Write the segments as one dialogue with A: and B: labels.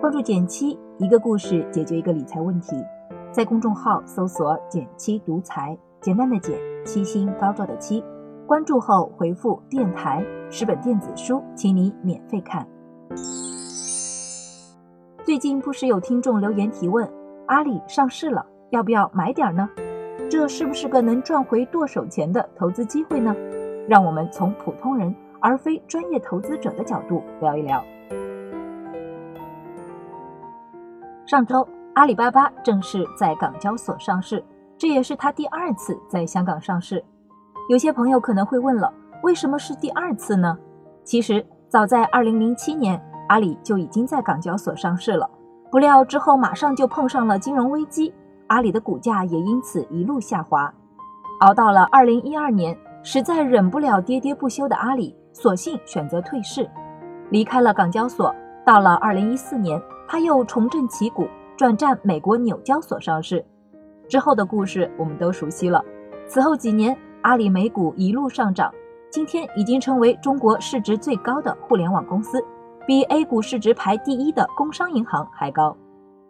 A: 关注减七，一个故事解决一个理财问题。在公众号搜索“减七独裁，简单的减，七星高照的七。关注后回复“电台”十本电子书，请你免费看。最近不时有听众留言提问：阿里上市了，要不要买点呢？这是不是个能赚回剁手钱的投资机会呢？让我们从普通人而非专业投资者的角度聊一聊。上周。阿里巴巴正式在港交所上市，这也是它第二次在香港上市。有些朋友可能会问了，为什么是第二次呢？其实早在2007年，阿里就已经在港交所上市了。不料之后马上就碰上了金融危机，阿里的股价也因此一路下滑。熬到了2012年，实在忍不了跌跌不休的阿里，索性选择退市，离开了港交所。到了2014年，他又重振旗鼓。转战美国纽交所上市之后的故事我们都熟悉了。此后几年，阿里美股一路上涨，今天已经成为中国市值最高的互联网公司，比 A 股市值排第一的工商银行还高。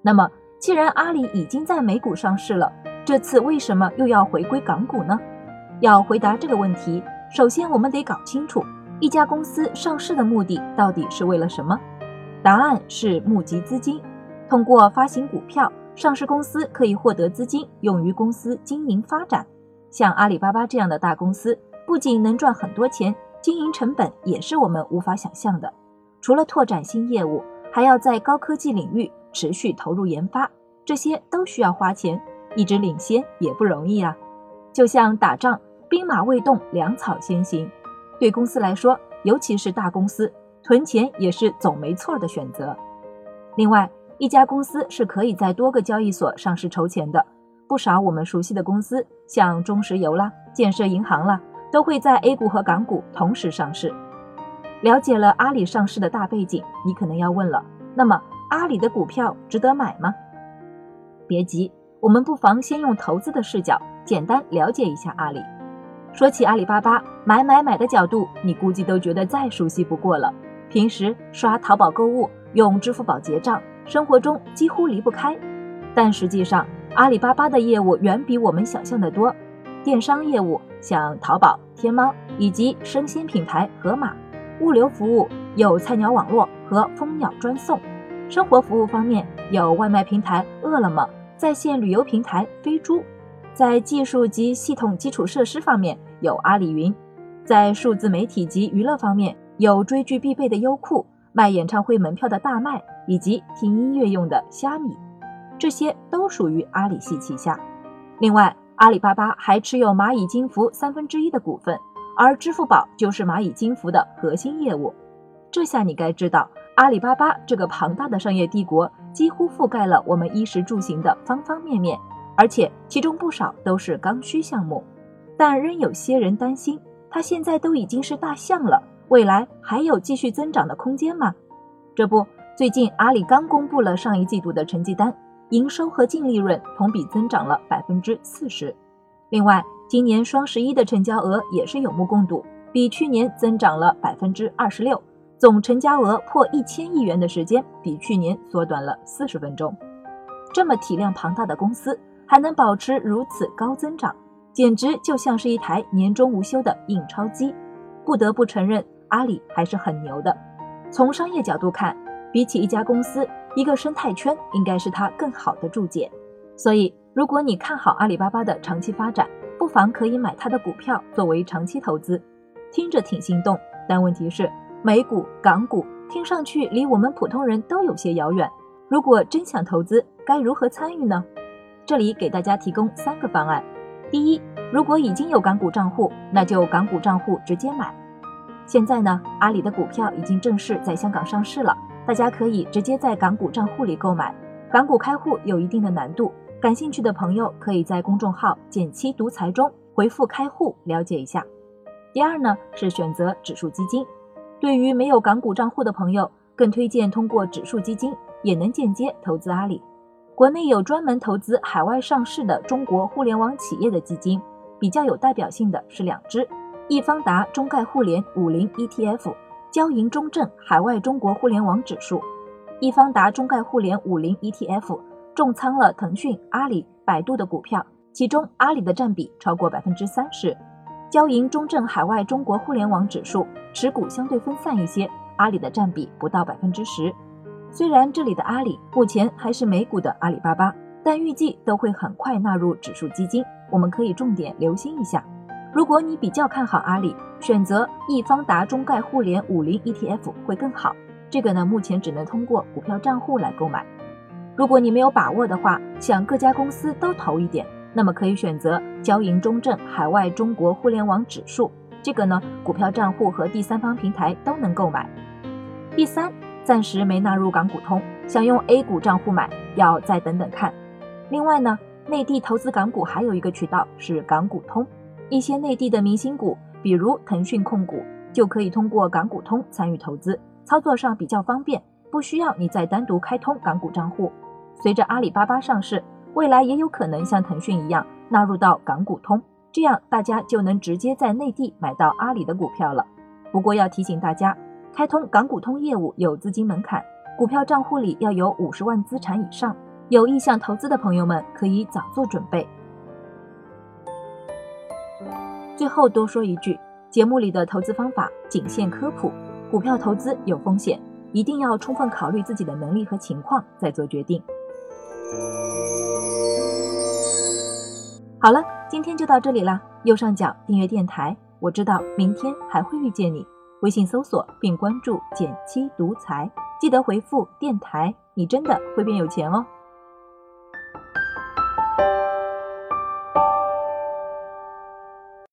A: 那么，既然阿里已经在美股上市了，这次为什么又要回归港股呢？要回答这个问题，首先我们得搞清楚一家公司上市的目的到底是为了什么。答案是募集资金。通过发行股票，上市公司可以获得资金用于公司经营发展。像阿里巴巴这样的大公司，不仅能赚很多钱，经营成本也是我们无法想象的。除了拓展新业务，还要在高科技领域持续投入研发，这些都需要花钱，一直领先也不容易啊。就像打仗，兵马未动，粮草先行。对公司来说，尤其是大公司，囤钱也是总没错的选择。另外，一家公司是可以在多个交易所上市筹钱的，不少我们熟悉的公司，像中石油啦、建设银行啦，都会在 A 股和港股同时上市。了解了阿里上市的大背景，你可能要问了：那么阿里的股票值得买吗？别急，我们不妨先用投资的视角，简单了解一下阿里。说起阿里巴巴，买买买的角度，你估计都觉得再熟悉不过了。平时刷淘宝购物，用支付宝结账。生活中几乎离不开，但实际上，阿里巴巴的业务远比我们想象的多。电商业务像淘宝、天猫以及生鲜品牌盒马；物流服务有菜鸟网络和蜂鸟专送；生活服务方面有外卖平台饿了么、在线旅游平台飞猪；在技术及系统基础设施方面有阿里云；在数字媒体及娱乐方面有追剧必备的优酷。卖演唱会门票的大麦，以及听音乐用的虾米，这些都属于阿里系旗下。另外，阿里巴巴还持有蚂蚁金服三分之一的股份，而支付宝就是蚂蚁金服的核心业务。这下你该知道，阿里巴巴这个庞大的商业帝国几乎覆盖了我们衣食住行的方方面面，而且其中不少都是刚需项目。但仍有些人担心，它现在都已经是大象了。未来还有继续增长的空间吗？这不，最近阿里刚公布了上一季度的成绩单，营收和净利润同比增长了百分之四十。另外，今年双十一的成交额也是有目共睹，比去年增长了百分之二十六，总成交额破一千亿元的时间比去年缩短了四十分钟。这么体量庞大的公司还能保持如此高增长，简直就像是一台年终无休的印钞机。不得不承认。阿里还是很牛的。从商业角度看，比起一家公司，一个生态圈应该是它更好的注解。所以，如果你看好阿里巴巴的长期发展，不妨可以买它的股票作为长期投资。听着挺心动，但问题是，美股、港股听上去离我们普通人都有些遥远。如果真想投资，该如何参与呢？这里给大家提供三个方案：第一，如果已经有港股账户，那就港股账户直接买。现在呢，阿里的股票已经正式在香港上市了，大家可以直接在港股账户里购买。港股开户有一定的难度，感兴趣的朋友可以在公众号“减七独裁”中回复“开户”了解一下。第二呢，是选择指数基金。对于没有港股账户的朋友，更推荐通过指数基金，也能间接投资阿里。国内有专门投资海外上市的中国互联网企业的基金，比较有代表性的是两只。易方达中概互联五零 ETF 交银中证海外中国互联网指数。易方达中概互联五零 ETF 重仓了腾讯、阿里、百度的股票，其中阿里的占比超过百分之三十。交银中证海外中国互联网指数持股相对分散一些，阿里的占比不到百分之十。虽然这里的阿里目前还是美股的阿里巴巴，但预计都会很快纳入指数基金，我们可以重点留心一下。如果你比较看好阿里，选择易方达中概互联五零 ETF 会更好。这个呢，目前只能通过股票账户来购买。如果你没有把握的话，想各家公司都投一点，那么可以选择交银中证海外中国互联网指数。这个呢，股票账户和第三方平台都能购买。第三，暂时没纳入港股通，想用 A 股账户买，要再等等看。另外呢，内地投资港股还有一个渠道是港股通。一些内地的明星股，比如腾讯控股，就可以通过港股通参与投资，操作上比较方便，不需要你再单独开通港股账户。随着阿里巴巴上市，未来也有可能像腾讯一样纳入到港股通，这样大家就能直接在内地买到阿里的股票了。不过要提醒大家，开通港股通业务有资金门槛，股票账户里要有五十万资产以上。有意向投资的朋友们可以早做准备。最后多说一句，节目里的投资方法仅限科普，股票投资有风险，一定要充分考虑自己的能力和情况再做决定。好了，今天就到这里啦，右上角订阅电台，我知道明天还会遇见你。微信搜索并关注“减七独裁，记得回复“电台”，你真的会变有钱哦。